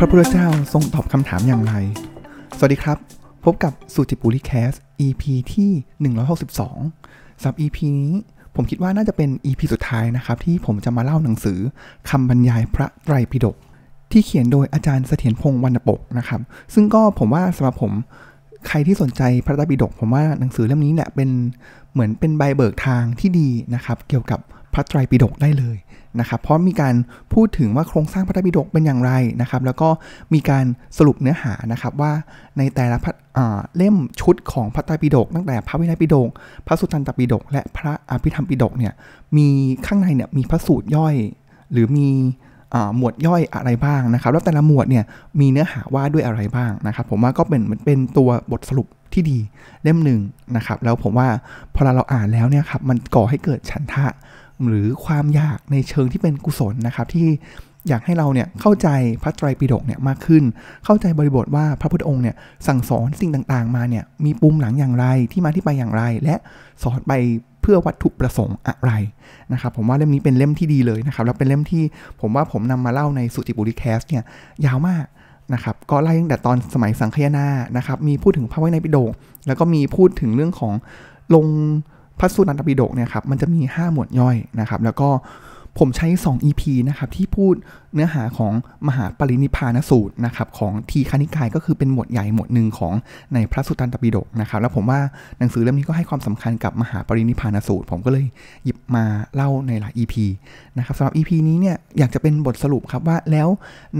พระพุทธเจ้าทรงตอบคำถามอย่างไร สวัสดีครับ พบกับสุจิปุริแคส EP ที่ 162สำหรับ EP นี้ผมคิดว่าน่าจะเป็น EP สุดท้ายนะครับ ที่ผมจะมาเล่าหนังสือคำบรรยายพระไตรปิฎกที่เขียนโดยอาจารย์เสถียรพงษ์วรรณปกนะครับ ซึ่งก็ผมว่าสำหรับผมใครที่สนใจพระไตรปิฎกผมว่าหนังสือเล่มนี้เนี่ยเป็นเหมือนเป็นใบเบิกทางที่ดีนะครับ เกี่ยวกับพระไตรปิฎกได้เลย นะครับเพราะมีการพูดถึงว่าโครงสร้างพระไตรปิฎกเป็นอย่างไรนะครับ แล้วก็มีการสรุปเนื้อหานะครับว่าในแต่ละเล่มชุดของพระไตรปิฎกตั้งแต่พระวินัยปิฎกพระสุตตันตปิฎกและพระอภิธรรมปิฎกเนี่ยมีข้างในเนี่ยมีพระสูตรย่อย หรือมีหมวดย่อยอะไรบ้างนะครับ แล้วแต่ละหมวดเนี่ยมีเนื้อหาว่าด้วยอะไรบ้างนะครับ ผมว่าก็เป็นเหมือนเป็นตัวบทสรุปที่ดีเล่มหนึ่งนะครับ แล้วผมว่าพอเราอ่านแล้วเนี่ยครับมันก่อให้เกิดฉันทะ หรือความอยากในเชิงที่เป็นกุศลนะครับที่อยากให้เราเนี่ยเข้าใจพระไตรปิฎกเนี่ยมากขึ้น เข้าใจบริบทว่าพระพุทธองค์เนี่ยสั่งสอนสิ่งต่างๆ มาเนี่ยมีปุ่มหลังอย่างไรที่มาที่ไปอย่างไร และสอนไปเพื่อวัตถุประสงค์อะไรนะครับผมว่าเล่มนี้เป็นเล่มที่ดีเลยนะครับแล้วเป็นเล่มที่ผมว่าผมนำมาเล่าในสุจิบุริแคสเนี่ยยาวมากนะครับก็ไล่ตั้งแต่ตอนสมัยสังคยนานะครับมีพูดถึงพระวินัยปิฎกแล้วก็มีพูดถึงเรื่องของลง พระสูตรนันตปิฎกเนี่ยครับมันจะมี 5 หมวดย่อยนะครับ แล้วก็ผมใช้ 2 EP นะครับที่พูดเนื้อหาของมหาปรินิพานสูตรนะครับของทีคานิกายก็คือเป็นหมวดใหญ่หมวดหนึ่งของในพระสุตตันตปิฎกนะครับแล้วผมว่าหนังสือเล่มนี้ก็ให้ความสำคัญกับมหาปรินิพานสูตร ผมก็เลยหยิบมาเล่าในหลาย EP นะครับสำหรับ EP นี้เนี่ยอยากจะเป็นบทสรุปครับว่าแล้ว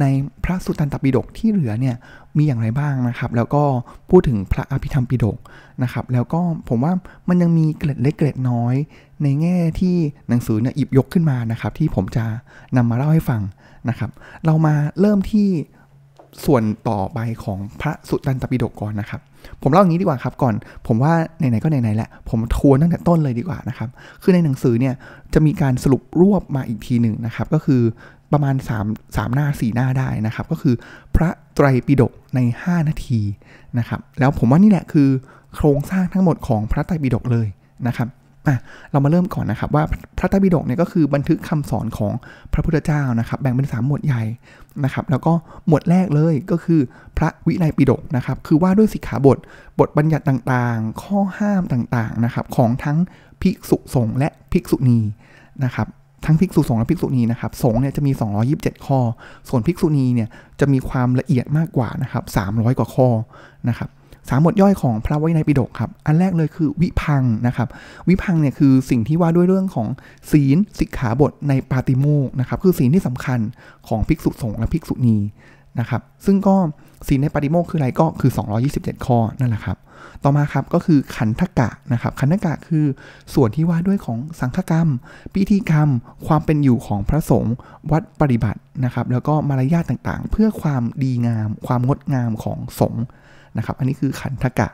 ในพระสุตตันตปิฎกที่เหลือเนี่ยมีอย่างไรบ้างนะครับ แล้วก็พูดถึงพระอภิธรรมปิฎก นะครับ แล้วก็ผมว่ามันยังมีเกล็ดเล็กเกล็ดน้อย ในแง่ที่หนังสือเนี่ยหยิบยกขึ้นมานะครับ ที่ผมจะนำมาเล่าให้ฟังนะครับ เรามาเริ่มที่ ส่วนต่อไปของพระสุตตันตปิฎกก่อนนะครับ ผมเล่าอย่างนี้ดีกว่าครับก่อน ผมว่าไหนๆก็ไหนๆแหละผมทวนตั้งแต่ต้นเลยดีกว่านะครับ คือในหนังสือเนี่ยจะมีการสรุปรวบมาอีกทีหนึ่งนะครับ ก็คือประมาณ3 3หน้า 4 หน้าได้นะครับ ก็คือพระไตรปิฎกใน 5 นาทีนะครับ แล้วผมว่านี่แหละคือโครงสร้างทั้งหมดของพระไตรปิฎกเลยนะครับ อะเรามาเริ่มก่อนนะครับว่าพระไตรปิฎกเนี่ยก็คือบันทึกคำสอนของพระพุทธเจ้านะครับแบ่งเป็น 3 หมวดใหญ่นะครับแล้วก็หมวดแรกเลยก็คือพระวินัยปิฎกนะครับคือว่าด้วยสิกขาบทบทบัญญัติต่างๆ ข้อห้ามต่างๆนะครับของทั้งภิกษุสงฆ์และภิกษุณีนะครับทั้งภิกษุสงฆ์และภิกษุณีนะครับสงฆ์เนี่ยจะมี 227 ข้อ ส่วนภิกษุณีเนี่ยจะมีความละเอียดมากกว่านะครับ300 กว่าข้อนะครับ สามบทย่อยของพระวินัยปิฎกครับ อันแรกเลยคือวิพังนะครับ วิพังเนี่ยคือสิ่งที่ว่าด้วยเรื่องของศีลสิกขาบทในปาติโมกนะครับ คือศีลที่สำคัญของภิกษุสงฆ์และภิกษุณีนะครับ ซึ่งก็ศีลในปาติโมกคืออะไรก็คือ 227 ข้อนั่นแหละครับ ต่อมาครับก็คือขันธกะนะครับ ขันธกะคือส่วนที่ว่าด้วยของสังฆกรรม พิธีกรรม ความเป็นอยู่ของพระสงฆ์วัดปฏิบัตินะครับ แล้วก็มารยาทต่างๆ เพื่อความดีงาม ความงดงามของสงฆ์ นะครับ อันนี้คือขันธกะ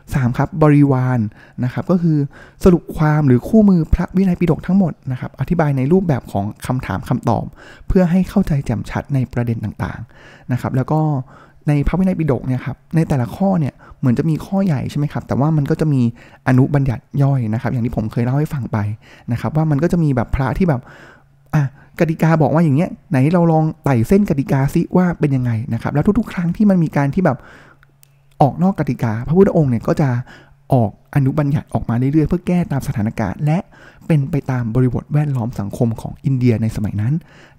3 ครับบริวารนนะครับก็คือสรุปความหรือคู่มือพระวินัยปิฎกทั้งหมดนะครับอธิบายในรูปแบบของคำถามคำตอบ เพื่อให้เข้าใจแจ่มชัดในประเด็นต่างๆนะครับแล้วก็ในพระวินัยปิฎกเนี่ยครับในแต่ละข้อเนี่ยเหมือนจะมีข้อใหญ่ใช่ไหมครับ แต่ว่ามันก็จะมีอนุบัญญัติย่อยนะครับ อย่างที่ผมเคยเล่าให้ฟังไปนะครับว่ามันก็จะมีแบบพระที่แบบอะกติกาบอกว่าอย่างเงี้ยไหนเราลองไต่เส้นกติกาซิว่าเป็นยังไงนะครับแล้วทุกๆ ครั้งที่มันมีการที่แบบ ออกนอกกติกา พระพุทธองค์เนี่ยก็จะออกอนุบัญญัติออกมาเรื่อยๆ เพื่อแก้ตามสถานการณ์ และเป็นไปตามบริบทแวดล้อมสังคมของอินเดียในสมัยนั้น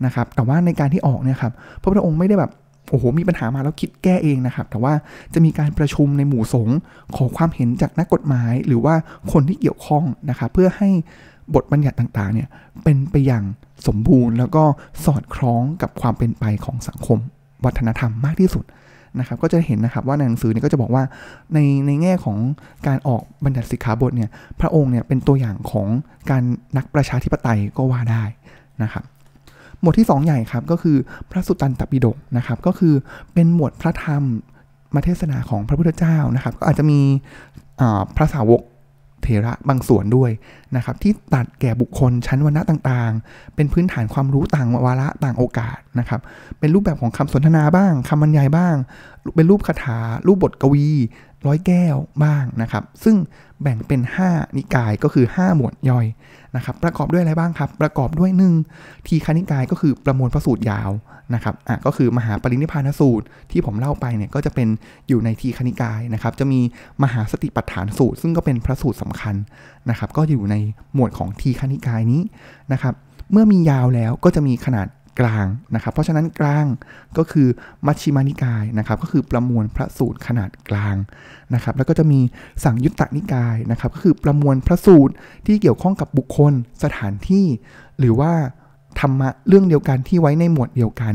นะครับ แต่ว่าในการที่ออกเนี่ยครับพระพุทธองค์ไม่ได้แบบโอ้โห มีปัญหามาแล้วคิดแก้เองนะครับ แต่ว่าจะมีการประชุมในหมู่สงฆ์ขอความเห็นจากนักกฎหมาย หรือว่าคนที่เกี่ยวข้องนะครับ เพื่อให้บทบัญญัติต่างๆ เนี่ยเป็นไปอย่างสมบูรณ์ แล้วก็สอดคล้องกับความเป็นไปของสังคม วัฒนธรรมมากที่สุด นะครับก็จะเห็นนะครับว่าในหนังสือเนี่ยก็จะบอกว่าในในแง่ของการออกบัญญัติสิกขาบทเนี่ยพระองค์เนี่ยเป็นตัวอย่างของการนักประชาธิปไตยก็ว่าได้นะครับหมวดที่ 2 ใหญ่ครับก็คือพระสุตตันตปิฎกนะครับก็คือเป็นหมวดพระธรรมมาเทศนาของพระพุทธเจ้านะครับ ก็อาจจะมีพระสาวก เถระบางส่วนด้วยนะครับที่ตัดแก่บุคคลชั้นวรรณะต่างๆ เป็นพื้นฐานความรู้ต่างวาระต่างโอกาสนะครับเป็นรูปแบบของคำสนทนาบ้างคำบรรยายบ้าง เป็นรูปคาถารูปบทกวี ร้อยแก้วบ้างนะครับ ซึ่งแบ่งเป็น 5 นิกายก็คือ 5 หมวดย่อยนะครับ ประกอบด้วยอะไรบ้างครับ ประกอบด้วยหนึ่งทีคณิกายก็คือประมวลพระสูตรยาวนะครับอะก็คือมหาปรินิพานสูตรที่ผมเล่าไปเนี่ยก็จะเป็นอยู่ในทีคณิกายนะครับ จะมีมหาสติปัฏฐานสูตร ซึ่งก็เป็นพระสูตรสำคัญนะครับ ก็อยู่ในหมวดของทีคณิกายนี้นะครับ เมื่อมียาวแล้วก็จะมีขนาด กลางนะครับ เพราะฉะนั้นกลางก็คือมัชชิมานิกายนะครับ ก็คือประมวลพระสูตรขนาดกลางนะครับ แล้วก็จะมีสังยุตตนิกายนะครับ ก็คือประมวลพระสูตรที่เกี่ยวข้องกับบุคคลสถานที่ หรือว่าธรรมะเรื่องเดียวกันที่ไว้ในหมวดเดียวกัน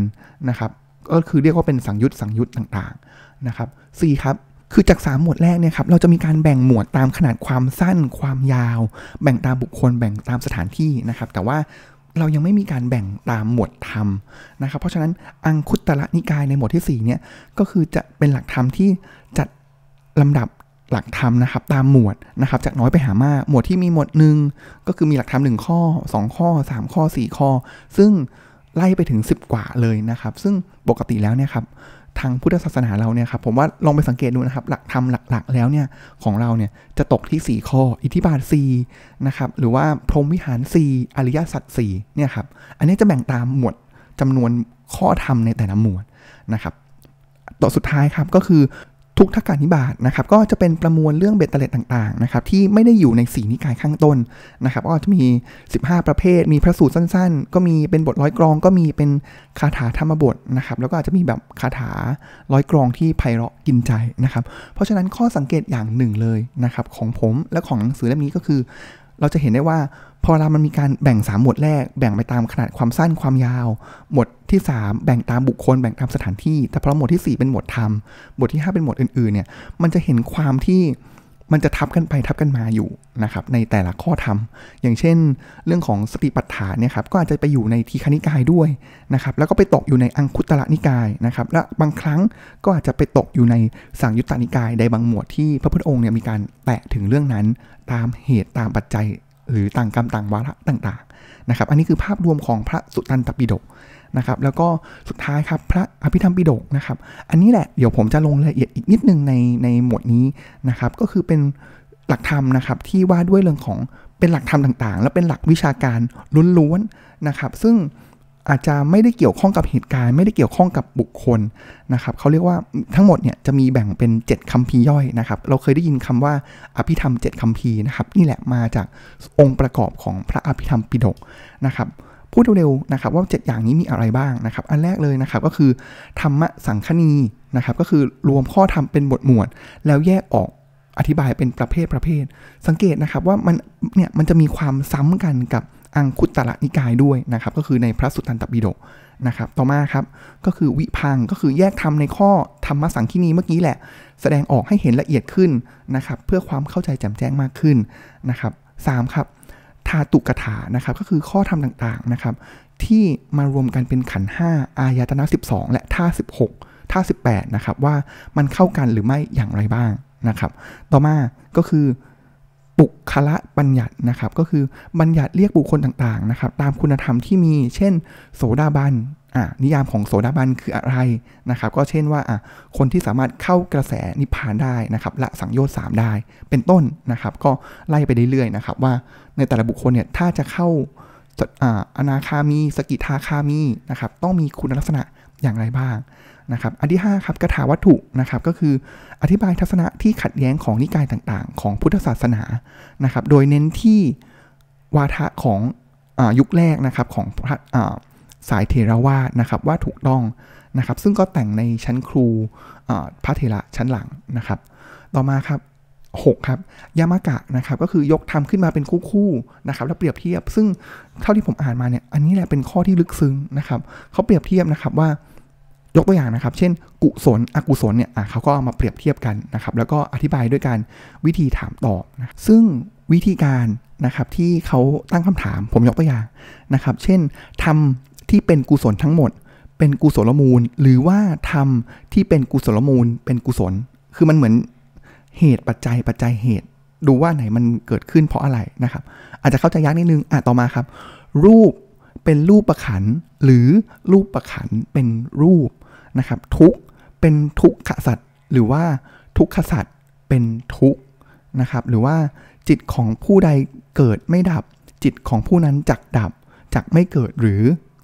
นะครับ ก็คือเรียกว่าเป็นสังยุตสังยุตต่างๆนะครับสี่ครับคือจาก3หมวดแรกเนี่ยครับเราจะมีการแบ่งหมวดตามขนาดความสั้นความยาว แบ่งตามบุคคลแบ่งตามสถานที่นะครับ แต่ว่า เรายังไม่มีการแบ่งตามหมวดธรรมนะครับ เพราะฉะนั้นอังคุตตระนิกายในหมวดที่ 4 เนี่ยก็คือจะเป็นหลักธรรมที่จัดลำดับหลักธรรมนะครับตามหมวดนะครับจากน้อยไปหามากหมวดที่มีหมวดหนึ่งก็คือมีหลักธรรมหนึ่งข้อ 2 ข้อ 3 ข้อ 4 ข้อ ซึ่งไล่ไปถึง 10 กว่าเลยนะครับ ซึ่งปกติแล้วเนี่ยครับ ทางพุทธศาสนาเราเนี่ยครับผมว่าลองไปสังเกตดูนะครับ หลักธรรมหลักๆ แล้วเนี่ยของเราเนี่ยจะตกที่ 4 ข้อ อิทธิบาท4นะครับหรือว่าพรหมวิหาร 4 อริยสัจ4เนี่ยครับอันนี้จะแบ่งตามหมวดจำนวนข้อธรรมในแต่ละหมวดนะครับต่อสุดท้ายครับก็คือ ทุกทักการนิบาตนะครับก็จะเป็นประมวลเรื่องเบ็ดเตล็ดต่างๆนะครับที่ไม่ได้อยู่ในสีนิกายข้างต้นนะครับก็จะมี 15 ประเภท มีพระสูตรสั้นๆ ก็มีเป็นบทร้อยกรอง ก็มีเป็นคาถาธรรมบทนะครับแล้วก็อาจจะมีแบบคาถาร้อยกรองที่ไพเราะกินใจนะครับเพราะฉะนั้นข้อสังเกตอย่างหนึ่งเลยนะครับของผมและของหนังสือเล่มนี้ก็คือ เราจะเห็นได้ว่าพอเรามันมีการแบ่ง 3 หมวดแรก แบ่งไปตามขนาดความสั้นความยาว หมวด ที่ 3 แบ่งตามบุคคลแบ่งตามสถานที่ แต่พอหมวดที่ 4 เป็นหมวดธรรมหมวดที่ 5 เป็นหมวดอื่นๆเนี่ยมันจะเห็นความที่มันจะทับกันไปทับกันมาอยู่นะครับในแต่ละข้อธรรม อย่างเช่น เรื่องของสติปัฏฐานเนี่ยครับก็อาจจะไปอยู่ในทีคณิกายด้วยนะครับแล้วก็ไปตกอยู่ในอังคุตระนิกายนะครับและบางครั้งก็อาจจะไปตกอยู่ในสังยุตตนิกายใดบางหมวดที่พระพุทธองค์เนี่ยมีการแตะถึงเรื่องนั้นตามเหตุตามปัจจัย หรือต่างกรรมต่างวาระต่างๆนะครับอันนี้คือภาพรวมของพระสุตตันตปิฎก นะครับแล้วก็สุดท้ายครับพระอภิธรรมปิฎกนะครับอันนี้แหละเดี๋ยวผมจะลงรายละเอียดอีกนิดนึงในในหมวดนี้นะครับก็คือเป็นหลักธรรมนะครับที่ว่าด้วยเรื่องของเป็นหลักธรรมต่างๆ และเป็นหลักวิชาการล้วนๆนะครับ ซึ่งอาจจะไม่ได้เกี่ยวข้องกับเหตุการณ์ ไม่ได้เกี่ยวข้องกับบุคคลนะครับเขาเรียกว่าทั้งหมดเนี่ยจะมีแบ่งเป็น 7คัมภีร์ย่อยนะครับ เราเคยได้ยินคำว่าอภิธรรม 7คัมภีร์นะครับ นี่แหละมาจากองค์ประกอบของพระอภิธรรมปิฎกนะครับ พูดเร็วๆนะครับว่า 7 อย่างนี้มีอะไรบ้างนะครับ อันแรกเลยนะครับก็คือธรรมะสังคณีนะครับก็คือรวมข้อธรรมเป็นบทหมวด แล้วแยกออกอธิบายเป็นประเภทประเภท สังเกตนะครับว่ามันเนี่ยมันจะมีความซ้ำกันกับอังคุตตะนิกายด้วยนะครับก็คือในพระสุตตันตปิฎกนะครับต่อมาครับก็คือวิพังก็คือแยกธรรมในข้อธรรมสังคีนีเมื่อกี้แหละ แสดงออกให้เห็นละเอียดขึ้นนะครับเพื่อความเข้าใจแจ่มแจ้งมากขึ้นนะครับสามครับ ธาตุกถานะครับก็คือข้อธรรมต่างๆนะครับที่มารวมกันเป็นขันห้าอายตนะ 12 และท่า16ท่า18นะครับว่ามันเข้ากันหรือไม่อย่างไรบ้างนะครับ ต่อมาก็คือปุคละบัญญัตินะครับ ก็คือบัญญัติเรียกบุคคลต่างๆนะครับ ตามคุณธรรมที่มี เช่น โสดาบัน นิยามของโสดาบันคืออะไรนะครับ ก็เช่นว่าอะคนที่สามารถเข้ากระแสนิพพานได้นะครับละสังโยชน์สามได้เป็นต้นนะครับ ก็ไล่ไปเรื่อยๆนะครับว่าในแต่ละบุคคลเนี่ยถ้าจะเข้าอนาคามี สกิทาคามีนะครับต้องมีคุณลักษณะอย่างไรบ้างนะครับอันที่5ครับกถาวัตถุนะครับก็คืออธิบายทัศนะที่ขัดแย้งของนิกายต่างๆ ของพุทธศาสนานะครับ โดยเน้นที่วาทะของอยุคแรกนะครับของพระ สายเทรวาสนะครับว่าถูกต้องนะครับซึ่งก็แต่งในชั้นครูพระเทระชั้นหลังนะครับ ต่อมาครับ6ครับยามากะนะครับก็คือยกทำขึ้นมาเป็นคู่ๆนะครับแล้วเปรียบเทียบ ซึ่งเท่าที่ผมอ่านมาเนี่ยอันนี้แหละเป็นข้อที่ลึกซึ้งนะครับเขาเปรียบเทียบนะครับว่ายกตัวอย่างนะครับ เช่น กุศลอกุศลเนี่ยเขาก็เอามาเปรียบเทียบกันนะครับแล้วก็อธิบายด้วยการวิธีถามตอบนะซึ่งวิธีการนะครับที่เขาตั้งคำถามผมยกตัวอย่างนะครับ เช่นทำ ที่เป็นกุศลทั้งหมด เป็นกุศลมูล หรือว่าทำที่เป็นกุศลมูล เป็นกุศล คือมันเหมือนเหตุปัจจัยปัจจัยเหตุ ดูว่าไหนมันเกิดขึ้นเพราะอะไรนะครับ อาจจะเข้าใจยากนิดนึงอะต่อมาครับ รูปเป็นรูปประขันหรือรูปประขันเป็นรูปนะครับ ทุกเป็นทุกขสัตว์หรือว่าทุกขสัตว์เป็นทุกนะครับ หรือว่าจิตของผู้ใดเกิดไม่ดับ จิตของผู้นั้นจักดับจักไม่เกิดหรือ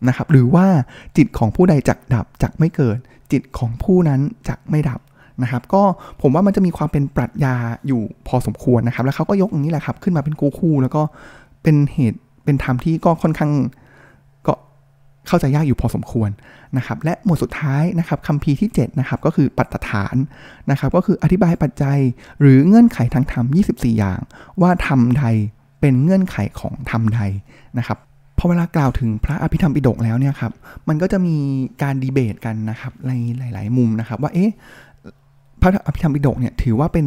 นะครับ หรือว่าจิตของผู้ใดจักดับจักไม่เกิด จิตของผู้นั้นจักไม่ดับนะครับ ก็ผมว่ามันจะมีความเป็นปรัชญาอยู่พอสมควรนะครับ แล้วเขาก็ยกอย่างนี้แหละครับ ขึ้นมาเป็นคู่แล้วก็เป็นเหตุเป็นธรรมที่ก็ค่อนข้างก็เข้าใจยากอยู่พอสมควรนะครับ และหมวดสุดท้ายนะครับคำพีที่7นะครับก็คือปัตฐานนะครับ ก็คืออธิบายปัจจัย หรือเงื่อนไขทางธรรม 24 อย่าง ว่าธรรมใดเป็นเงื่อนไขของธรรมใดนะครับ พอเวลากล่าวถึงพระอภิธรรมปิฎกแล้วเนี่ยครับมันก็จะมีการดีเบตกันนะครับในหลาย ๆ มุมนะครับ ว่าเอ๊ะพระอภิธรรมปิฎกเนี่ยถือว่าเป็น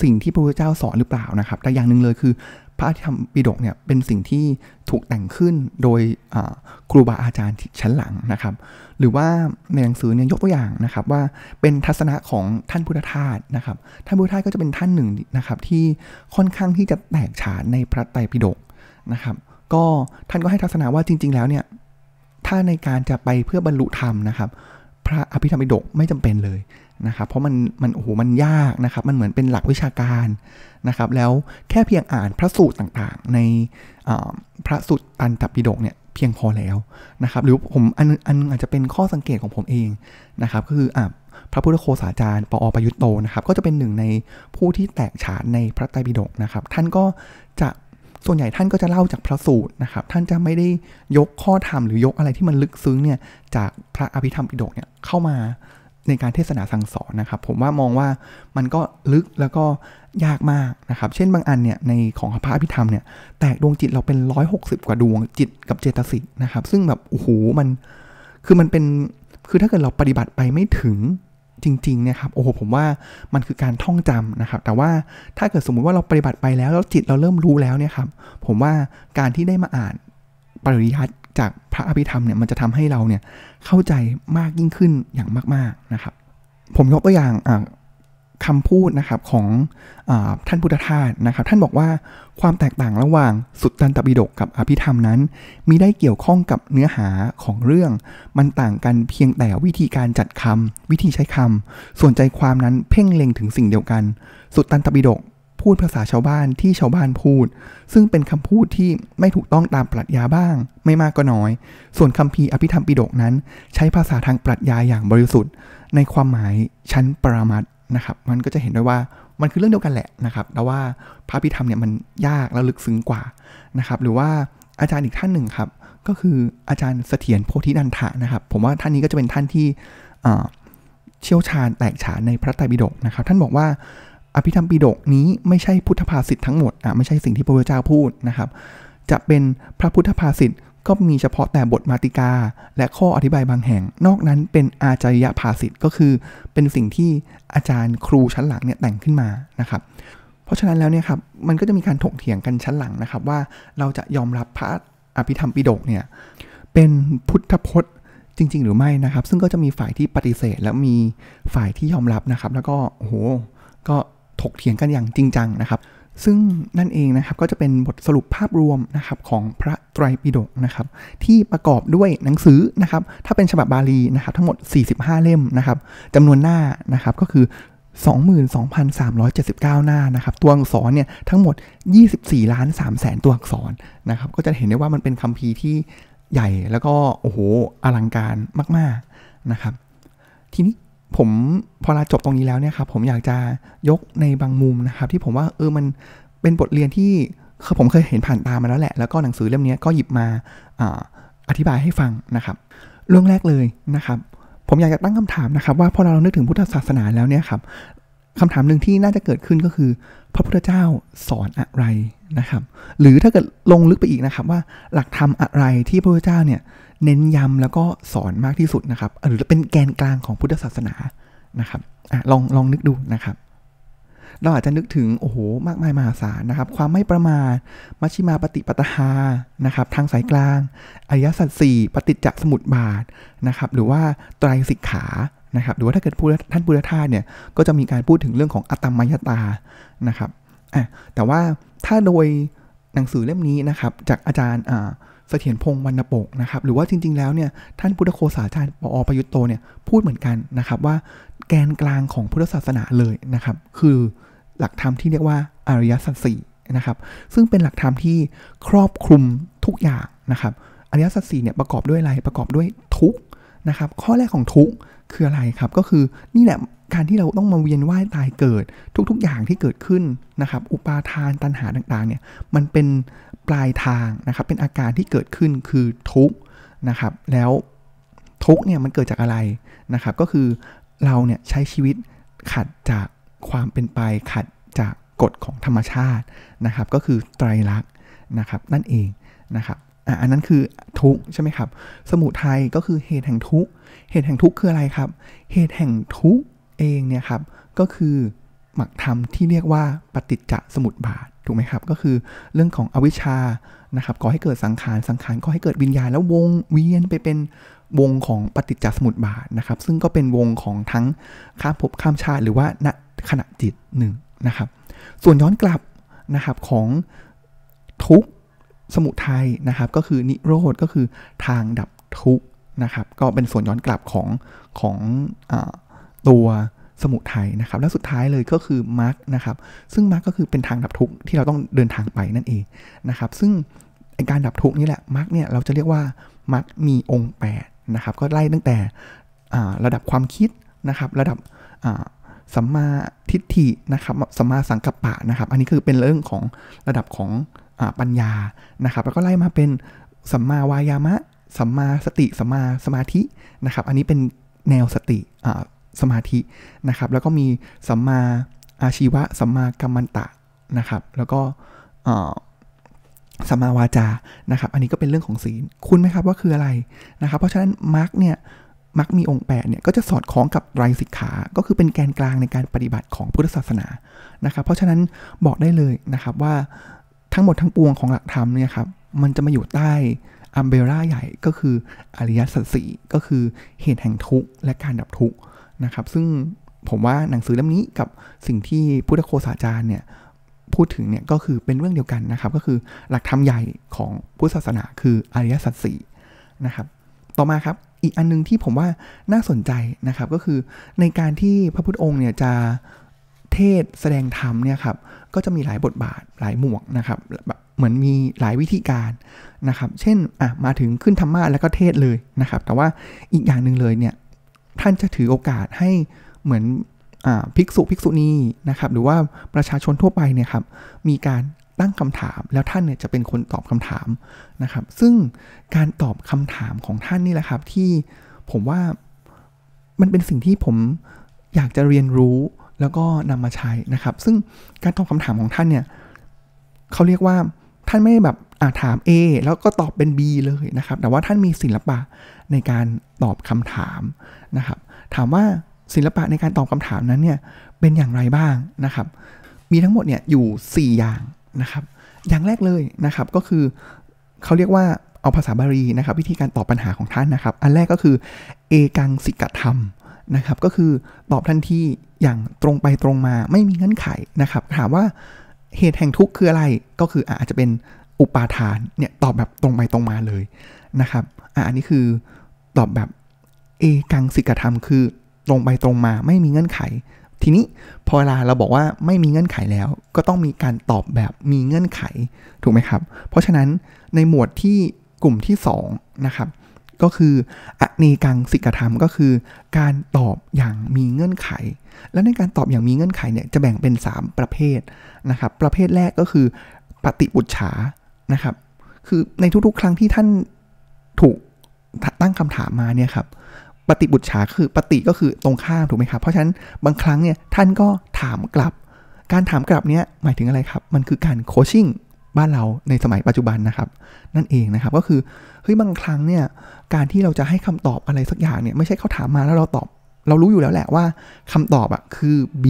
สิ่งที่พระพุทธเจ้าสอนหรือเปล่านะครับ แต่อย่างหนึ่งเลยคือ พระอภิธรรมปิฎกเนี่ยเป็นสิ่งที่ถูกแต่งขึ้นโดยครูบาอาจารย์ชั้นหลังนะครับ หรือว่าในหนังสือเนี่ยยกตัวอย่างนะครับว่าเป็นทัศนะของท่านพุทธทาสนะครับ ท่านพุทธทาสก็จะเป็นท่านหนึ่งนะครับที่ค่อนข้างที่จะแตกฉานในพระไตรปิฎกนะครับ ก็ท่านก็ให้ทัศนะว่าจริง ๆ แล้วเนี่ย ถ้าในการจะไปเพื่อบรรลุธรรมนะครับ พระอภิธรรมปิฎกไม่จำเป็นเลยนะครับ เพราะมันมันโอ้โหมันยากนะครับ มันเหมือนเป็นหลักวิชาการนะครับ แล้วแค่เพียงอ่านพระสูตรต่างๆ ในพระสูตรตันตปิฎกเนี่ยเพียงพอแล้วนะครับหรือผมอันอันอาจจะเป็นข้อสังเกตของผมเองนะครับก็คืออ่าพระพุทธโคสาจารย์ปอประยุตโตนะครับ ก็จะเป็นหนึ่งในผู้ที่แตกฉานในพระไตรปิฎกนะครับ ท่านก็จะ ส่วนใหญ่ท่านก็จะเล่าจากพระสูตรนะครับ ท่านจะไม่ได้ยกข้อธรรมหรือยกอะไรที่มันลึกซึ้งเนี่ยจากพระอภิธรรมปิฎกเนี่ยเข้ามาในการเทศนาสั่งสอนนะครับ ผมว่ามองว่ามันก็ลึกแล้วก็ยากมากนะครับ เช่นบางอันเนี่ยในของพระอภิธรรมเนี่ยแตกดวงจิตเราเป็น 160 กว่าดวงจิตกับเจตสิกนะครับ ซึ่งแบบโอ้โหมันคือมันเป็นคือถ้าเกิดเราปฏิบัติไปไม่ถึง จริงๆเนี่ยครับโอ้โหผมว่ามันคือการท่องจำนะครับ แต่ว่าถ้าเกิดสมมุติว่าเราปฏิบัติไปแล้วแล้วจิตเราเริ่มรู้แล้วเนี่ยครับผมว่าการที่ได้มาอ่านปริยัติจากพระอภิธรรมเนี่ยมันจะทำให้เราเนี่ยเข้าใจมากยิ่งขึ้นอย่างมากๆนะครับ ผมยกตัวอย่างอ่า คำพูดนะครับของอท่านพุทธทาสนะครับ ท่านบอกว่าความแตกต่างระหว่างสุตตันตปิฎกกับอภิธรรมนั้น มีได้เกี่ยวข้องกับเนื้อหาของเรื่อง มันต่างกันเพียงแต่วิธีการจัดคำวิธีใช้คำส่วนใจความนั้นเพ่งเล็งถึงสิ่งเดียวกัน สุตตันตปิฎกพูดภาษาชาวบ้านที่ชาวบ้านพูด ซึ่งเป็นคำพูดที่ไม่ถูกต้องตามปรัชญาบ้าง ไม่มากก็น้อย ส่วนคำพีอภิธรรมปิฎกนั้น ใช้ภาษาทางปรัชญาอย่างบริสุทธิ์ ในความหมายชั้นปรามัด นะครับ มันก็จะเห็นได้ว่ามันคือเรื่องเดียวกันแหละนะครับ แต่ว่าพระพิธรรมเนี่ยมันยากและลึกซึ้งกว่านะครับ หรือว่าอาจารย์อีกท่านหนึ่งครับ ก็คืออาจารย์เสถียรโพธินันทะนะครับ ผมว่าท่านนี้ก็จะเป็นท่านที่เชี่ยวชาญแตกฉานในพระไตรปิฎกนะครับ ท่านบอกว่าอภิธรรมปิฎกนี้ไม่ใช่พุทธภาษิตทั้งหมดอะไม่ใช่สิ่งที่พระพุทธเจ้าพูดนะครับ จะเป็นพระพุทธภาษิต ก็มีเฉพาะแต่บทมาติกา และข้ออธิบายบางแห่ง นอกนั้นเป็นอาจารยภาษิตก็คือ เป็นสิ่งที่อาจารย์ครูชั้นหลังเนี่ยแต่งขึ้นมานะครับเพราะฉะนั้นแล้วเนี่ยครับมันก็จะมีการถกเถียงกันชั้นหลังนะครับว่าเราจะยอมรับพระอภิธรรมปิฎกเนี่ยเป็นพุทธพจน์จริง ๆ หรือไม่นะครับ ซึ่งก็จะมีฝ่ายที่ปฏิเสธ และมีฝ่ายที่ยอมรับนะครับ แล้วก็โอ้โหก็ถกเถียงกันอย่างจริงจังนะครับ ซึ่งนั่นเองนะครับก็จะเป็นบทสรุปภาพรวมนะครับของพระไตรปิฎกนะครับที่ประกอบด้วยหนังสือนะครับถ้าเป็นฉบับบาลีนะครับทั้งหมด 45 เล่มนะครับจำนวนหน้านะครับก็คือ 22,379 หน้านะครับตัวอักษรเนี่ยทั้งหมด 24 ล้าน3แสนตัวอักษรนะครับก็จะเห็นได้ว่ามันเป็นคัมภีร์ที่ใหญ่แล้วก็โอ้โหอลังการมาก ๆนะครับ ทีนี้ ผมพอเราจบตรงนี้แล้วเนี่ยครับผมอยากจะยกในบางมุมนะครับ ที่ผมว่าเออมันเป็นบทเรียนที่คือผมเคยเห็นผ่านตามาแล้วแหละ แล้วก็หนังสือเล่มนี้ก็หยิบมาออธิบายให้ฟังนะครับ เรื่องแรกเลยนะครับ ผมอยากจะตั้งคำถามนะครับ ว่าพอเรานึกถึงพุทธศาสนาแล้วเนี่ยครับคำถามหนึ่งที่น่าจะเกิดขึ้นก็คือ พระพุทธเจ้าสอนอะไรนะครับ หรือถ้าเกิดลงลึกไปอีกนะครับว่าหลักธรรมอะไรที่พระพุทธเจ้าเนี่ย เน้นย้ำแล้วก็สอนมากที่สุดนะครับ หรือเป็นแกนกลางของพุทธศาสนานะครับอลองลองนึกดูนะครับ เราอาจจะนึกถึงโอ้โหมากมายมหาศาลนะครับ ความไม่ประมาทมัชชิมาปฏิปตหานะครับ ทางสายกลางอริยสัจสี่ปฏิจจสมุทบาทนะครับ หรือว่าไตรสิกขานะครับ หรือว่าถ้าเกิดพูดท่านพุทธทาสเนี่ยก็จะมีการพูดถึงเรื่องของอัตมยตานะครับอะแต่ว่าถ้าโดยหนังสือเล่มนี้นะครับ จากอาจารย์อ่า เสถียรพงศ์วรรณปกนะครับหรือว่าจริง ๆ แล้วเนี่ยท่านพุทธโคสาจารย์ปอประยุตโตเนี่ยพูดเหมือนกันนะครับว่าแกนกลางของพุทธศาสนาเลยนะครับคือหลักธรรมที่เรียกว่าอริยสัจสี่นะครับซึ่งเป็นหลักธรรมที่ครอบคลุมทุกอย่างนะครับอริยสัจสี่เนี่ยประกอบด้วยอะไรประกอบด้วยทุก นะครับ ข้อแรกของทุกคืออะไรครับ ก็คือนี่แหละการที่เราต้องมาเวียนว่ายตายเกิดทุกๆอย่างที่เกิดขึ้นนะครับ อุปาทานตัณหาต่างๆเนี่ยมันเป็นปลายทางนะครับ เป็นอาการที่เกิดขึ้นคือทุกนะครับ แล้วทุกเนี่ยมันเกิดจากอะไรนะครับ ก็คือเราเนี่ยใช้ชีวิตขัดจากความเป็นไปขัดจากกฎของธรรมชาตินะครับ ก็คือไตรลักษณ์นะครับนั่นเองนะครับ อะอันนั้นคือทุกข์ใช่ไหมครับ สมุทัยก็คือเหตุแห่งทุกข์เหตุแห่งทุกข์คืออะไรครับ เหตุแห่งทุกข์เองเนี่ยครับก็คือหมักธรรมที่เรียกว่าปฏิจจสมุปบาทถูกไหมครับก็คือเรื่องของอวิชชานะครับก่อให้เกิดสังขารสังขารก่อให้เกิดวิญญาณแล้ววงเวียนไปเป็นวงของปฏิจจสมุปบาทนะครับ ซึ่งก็เป็นวงของทั้งข้ามภพข้ามชาติ หรือว่าณขณะจิตหนึ่งนะครับ ส่วนย้อนกลับนะครับของทุก สมุทัยนะครับก็คือนิโรธก็คือทางดับทุกนะครับก็เป็นส่วนย้อนกลับของของอตัวสมุทัยนะครับและสุดท้ายเลยก็คือมรรคนะครับซึ่งมรรคก็คือเป็นทางดับทุกข์ที่เราต้องเดินทางไปนั่นเองนะครับซึ่งการดับทุกข์นี่แหละมรรคเนี่ยเราจะเรียกว่ามรรคมีองค์8นะครับก็ไล่ตั้งแต่ระดับความคิดนะครับระดับสัมมาทิฏฐินะครับสัมมาสังกัปปะนะครับ อันนี้คือเป็นเรื่องของระดับของ ปัญญานะครับ แล้วก็ไล่มาเป็นสัมมาวายามะ สัมมาสติ สัมมาสมาธินะครับ อันนี้เป็นแนวสติสมาธินะครับ แล้วก็มีสัมมาอาชีวะ สัมมากัมมันตะนะครับ แล้วก็สัมมาวาจา นะครับ อันนี้ก็เป็นเรื่องของศีล คุณไหมครับว่าคืออะไรนะครับ เพราะฉะนั้นมาร์กเนี่ยมักมีองค์8เนี่ยก็จะสอดคล้องกับไตรสิกขา ก็คือเป็นแกนกลางในการปฏิบัติของพุทธศาสนา นะครับ เพราะฉะนั้นบอกได้เลยนะครับว่า ทั้งหมดทั้งปวงของหลักธรรมเนี่ยครับมันจะมาอยู่ใต้อัมเบร่าใหญ่ก็คืออริยสัจสี่ก็คือเหตุแห่งทุกข์และการดับทุกข์นะครับ ซึ่งผมว่าหนังสือเล่มนี้กับสิ่งที่พุทธโคสาจารย์เนี่ยพูดถึงเนี่ยก็คือเป็นเรื่องเดียวกันนะครับ ก็คือหลักธรรมใหญ่ของพุทธศาสนาคืออริยสัจสี่นะครับ ต่อมาครับอีกอันนึงที่ผมว่าน่าสนใจนะครับก็คือในการที่พระพุทธองค์เนี่ยจะ เทศแสดงธรรมเนี่ยครับก็จะมีหลายบทบาทหลายหมวกนะครับแบบเหมือนมีหลายวิธีการนะครับ เช่นอะมาถึงขึ้นธรรมะแล้วก็เทศเลยนะครับ แต่ว่าอีกอย่างหนึ่งเลยเนี่ยท่านจะถือโอกาสให้เหมือนภิกษุภิกษุณีนะครับหรือว่าประชาชนทั่วไปเนี่ยครับมีการตั้งคำถาม แล้วท่านเนี่ยจะเป็นคนตอบคำถามนะครับ ซึ่งการตอบคำถามของท่านนี่แหละครับที่ผมว่ามันเป็นสิ่งที่ผมอยากจะเรียนรู้ แล้วก็นำมาใช้นะครับ ซึ่งการตอบคำถามของท่านเนี่ยเขาเรียกว่าท่านไม่แบบอาถาม A แล้วก็ตอบเป็น B เลยนะครับ แต่ว่าท่านมีศิลปะในการตอบคำถามนะครับ ถามว่าศิลปะในการตอบคำถามนั้นเนี่ยเป็นอย่างไรบ้างนะครับ มีทั้งหมดเนี่ยอยู่ 4 อย่างนะครับ อย่างแรกเลยนะครับก็คือเขาเรียกว่าเอาภาษาบาลีนะครับ วิธีการตอบปัญหาของท่านนะครับ อันแรกก็คือเอกังสิกธรรม นะครับ ก็คือตอบทันทีอย่างตรงไปตรงมาไม่มีเงื่อนไขนะครับ ถามว่าเหตุแห่งทุกข์คืออะไรก็คืออาจจะเป็นอุปาทานเนี่ยตอบแบบตรงไปตรงมาเลยนะครับอันนี้คือตอบแบบเอกังสิกธรรม คือตรงไปตรงมาไม่มีเงื่อนไข ทีนี้พอเวลาเราบอกว่าไม่มีเงื่อนไขแล้ว ก็ต้องมีการตอบแบบมีเงื่อนไขถูกไหมครับ เพราะฉะนั้นในหมวดที่กลุ่มที่2นะครับก็คืออ เนกังสิกธรรมก็คือ การตอบอย่างมีเงื่อนไข และในการตอบอย่างมีเงื่อนไขเนี่ยจะแบ่งเป็น 3 ประเภทนะครับ ประเภทแรกก็คือปฏิบุจฉานะครับ คือในทุกๆ ครั้งที่ท่านถูกตั้งคำถามมาเนี่ยครับปฏิบุตรฉาคือปฏิก็คือตรงข้ามถูกไหมครับ เพราะฉะนั้นบางครั้งเนี่ยท่านก็ถามกลับ การถามกลับเนี้ยหมายถึงอะไรครับ มันคือการโคชชิ่ง บ้านเราในสมัยปัจจุบันนะครับ นั่นเองนะครับก็คือเฮ้ยบางครั้งเนี่ยการที่เราจะให้คำตอบอะไรสักอย่างเนี่ยไม่ใช่เขาถามมาแล้วเราตอบ เรารู้อยู่แล้วแหละว่าคำตอบอะคือ B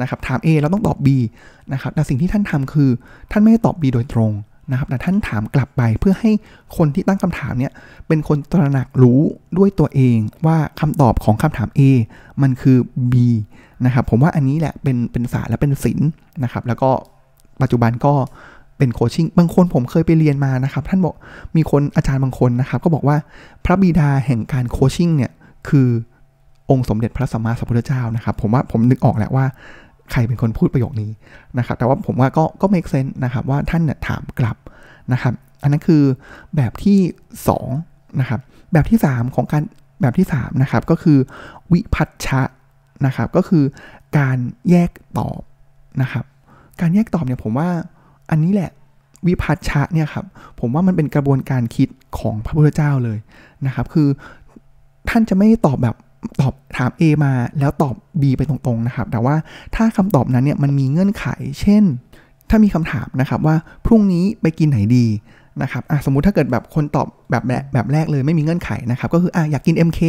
นะครับถาม A เราต้องตอบ B นะครับแต่สิ่งที่ท่านทำคือ ท่านไม่ได้ตอบ B โดยตรงนะครับแต่ท่านถามกลับไปเพื่อให้คนที่ตั้งคำถามเนี่ยเป็นคนตระหนักรู้ด้วยตัวเองว่าคำตอบของคำถาม A มันคือ B นะครับผมว่าอันนี้แหละเป็นเป็นศาสตร์และเป็นศิลป์นะครับแล้วก็ปัจจุบันก็ เป็นโคชชิ่งบางคนผมเคยไปเรียนมานะครับ ท่านบอกมีคนอาจารย์บางคนนะครับ ก็บอกว่าพระบิดาแห่งการโคชชิ่งเนี่ยคือองค์สมเด็จพระสัมมาสัมพุทธเจ้านะครับ ผมว่าผมนึกออกแล้วว่าใครเป็นคนพูดประโยคนี้นะครับ แต่ว่าผมว่าก็ก็ make sense นะครับว่าท่านเนี่ยถามกลับนะครับ อันนั้นคือแบบที่2นะครับ แบบที่ 3 ของการแบบที่3นะครับก็คือวิพัชชะนะครับ ก็คือการแยกตอบนะครับ การแยกตอบเนี่ยผมว่า อันนี้แหละวิพัชชะเนี่ยครับผมว่ามันเป็นกระบวนการคิดของพระพุทธเจ้าเลยนะครับ คือท่านจะไม่ตอบแบบตอบถาม A มาแล้วตอบ B ไปตรงๆนะครับ แต่ว่าถ้าคำตอบนั้นเนี่ยมันมีเงื่อนไข เช่น ถ้ามีคำถามนะครับว่าพรุ่งนี้ไปกินไหนดี นะครับสมมุติถ้าเกิดแบบคนตอบแบบแบบแรกเลยไม่มีเงื่อนไขนะครับก็คืออะอยากกิน MK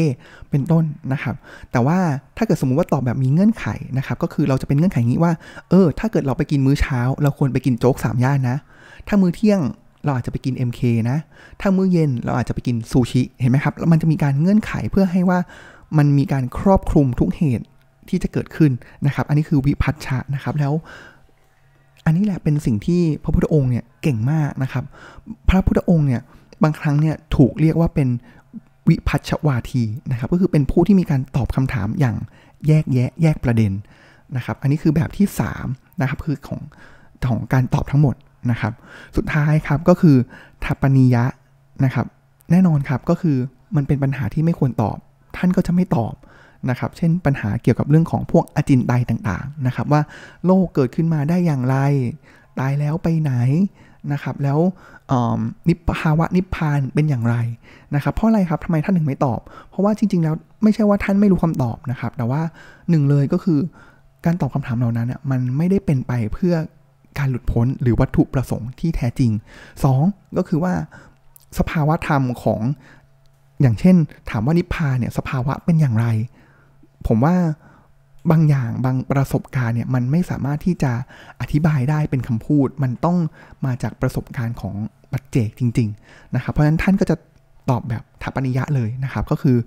เป็นต้นนะครับ แต่ว่าถ้าเกิดสมมุติว่าตอบแบบมีเงื่อนไขนะครับก็คือเราจะเป็นเงื่อนไขนี้ว่าเออถ้าเกิดเราไปกินมื้อเช้า เราควรไปกินโจ๊กสามย่านนะ ถ้ามื้อเที่ยงเราอาจจะไปกิน MK นะ ถ้ามื้อเย็นเราอาจจะไปกินซูชิ เห็นไหมครับ แล้วมันจะมีการเงื่อนไขเพื่อให้ว่ามันมีการครอบคลุมทุกเหตุที่จะเกิดขึ้นนะครับ อันนี้คือวิพัฒชะนะครับ แล้ว อันนี้แหละเป็นสิ่งที่พระพุทธองค์เนี่ยเก่งมากนะครับ พระพุทธองค์เนี่ยบางครั้งเนี่ยถูกเรียกว่าเป็นวิพัชวาทีนะครับก็คือเป็นผู้ที่มีการตอบคำถามอย่างแยกแยะแยกประเด็นนะครับ อันนี้คือแบบที่3นะครับคือของของการตอบทั้งหมดนะครับ สุดท้ายครับก็คือทัปนิยะนะครับ แน่นอนครับก็คือมันเป็นปัญหาที่ไม่ควรตอบ ท่านก็จะไม่ตอบ นะครับเช่นปัญหาเกี่ยวกับเรื่องของพวกอจินไตต่างๆนะครับว่าโลกเกิดขึ้นมาได้อย่างไร ตายแล้วไปไหนนะครับแล้วนิพภาวะนิพพานเป็นอย่างไรนะครับเพราะอะไรครับทำไมท่านถึงไม่ตอบ เพราะว่าจริง ๆ แล้วไม่ใช่ว่าท่านไม่รู้คำตอบนะครับแต่ว่าหนึ่งเลยก็คือการตอบคำถามเหล่านั้นเนี่ยมันไม่ได้เป็นไปเพื่อการหลุดพ้นหรือวัตถุประสงค์ที่แท้จริง 2 ก็คือว่าสภาวะธรรมของอย่างเช่น ถามว่านิพพานเนี่ยสภาวะเป็นอย่างไร ผมว่าบางอย่างบางประสบการณ์เนี่ยมันไม่สามารถที่จะอธิบายได้เป็นคำพูด มันต้องมาจากประสบการณ์ของปัจเจกจริง ๆ นะครับ เพราะฉะนั้นท่านก็จะตอบแบบทัปนิยะเลยนะครับ ก็คือ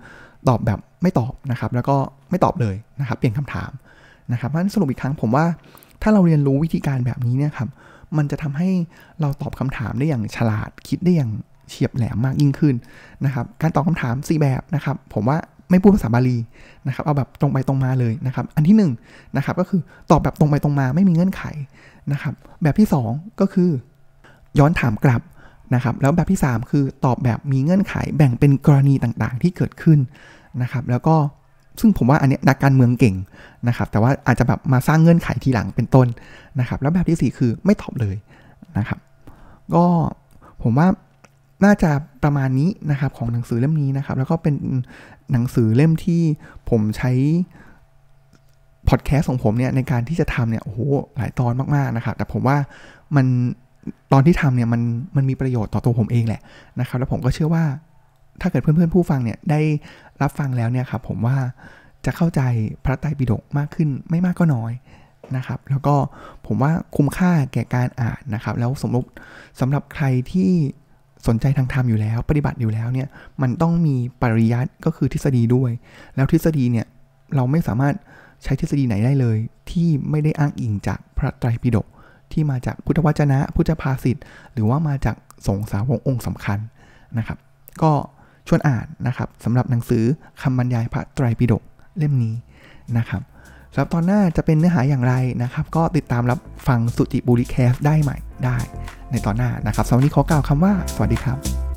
ตอบแบบไม่ตอบนะครับ แล้วก็ไม่ตอบเลยนะครับ เปลี่ยนคำถามนะครับเพราะฉะนั้นสรุปอีกครั้งผมว่าถ้าเราเรียนรู้วิธีการแบบนี้เนี่ยครับมันจะทำให้เราตอบคำถามได้อย่างฉลาดคิดได้อย่างเฉียบแหลมมากยิ่งขึ้นนะครับ การตอบคาถาม 4 แบบนะครับ ผมว่า ไม่พูดภาษาบาลีนะครับเอาแบบตรงไปตรงมาเลยนะครับอันที่1นนะครับก็คือตอบแบบตรงไปตรงมาไม่มีเงื่อนไขนะครับแบบที่ 2 ก็คือ ย้อนถามกลับนะครับแล้วแบบที่ 3 คือตอบแบบมีเงื่อนไขแบ่งเป็นกรณีต่างๆ ที่เกิดขึ้นนะครับแล้วก็ซึ่งผมว่าอันนี้นักการเมืองเก่งนะครับแต่ว่าอาจจะแบบมาสร้างเงื่อนไขทีหลังเป็นต้นนะครับแล้วแบบที่ 4 คือไม่ตอบเลยนะครับก็ผมว่า น่าจะประมาณนี้นะครับของหนังสือเล่มนี้นะครับ แล้วก็เป็นหนังสือเล่มที่ผมใช้พอดแคสต์ของผมเนี่ยในการที่จะทำเนี่ยโอ้โหหลายตอนมากๆนะครับ แต่ผมว่ามันตอนที่ทำเนี่ยมันมันมีประโยชน์ต่อตัวผมเองแหละนะครับ แล้วผมก็เชื่อว่าถ้าเกิดเพื่อนๆผู้ฟังเนี่ยได้รับฟังแล้วเนี่ยครับผมว่าจะเข้าใจพระไตรปิฎกมากขึ้นไม่มากก็น้อยนะครับ แล้วก็ผมว่าคุ้มค่าแก่การอ่านนะครับ แล้วสมมติสำหรับใครที่ สนใจทางธรรมอยู่แล้ว ปฏิบัติอยู่แล้วเนี่ยมันต้องมีปริยัติก็คือทฤษฎีด้วย แล้วทฤษฎีเนี่ยเราไม่สามารถใช้ทฤษฎีไหนได้เลย ที่ไม่ได้อ้างอิงจากพระไตรปิฎกที่มาจากพุทธวจนะ พุทธภาษิตหรือว่ามาจากสงสาวงองค์สำคัญนะครับ ก็ชวนอ่านนะครับสำหรับหนังสือคำบรรยายพระไตรปิฎกเล่มนี้นะครับ สำหรับตอนหน้าจะเป็นเนื้อหาอย่างไรนะครับ ก็ติดตามรับฟังสุจิบุริแคสได้ใหม่ได้ในตอนหน้านะครับสวับนี้ขอกล่าวคำว่า สวัสดีครับ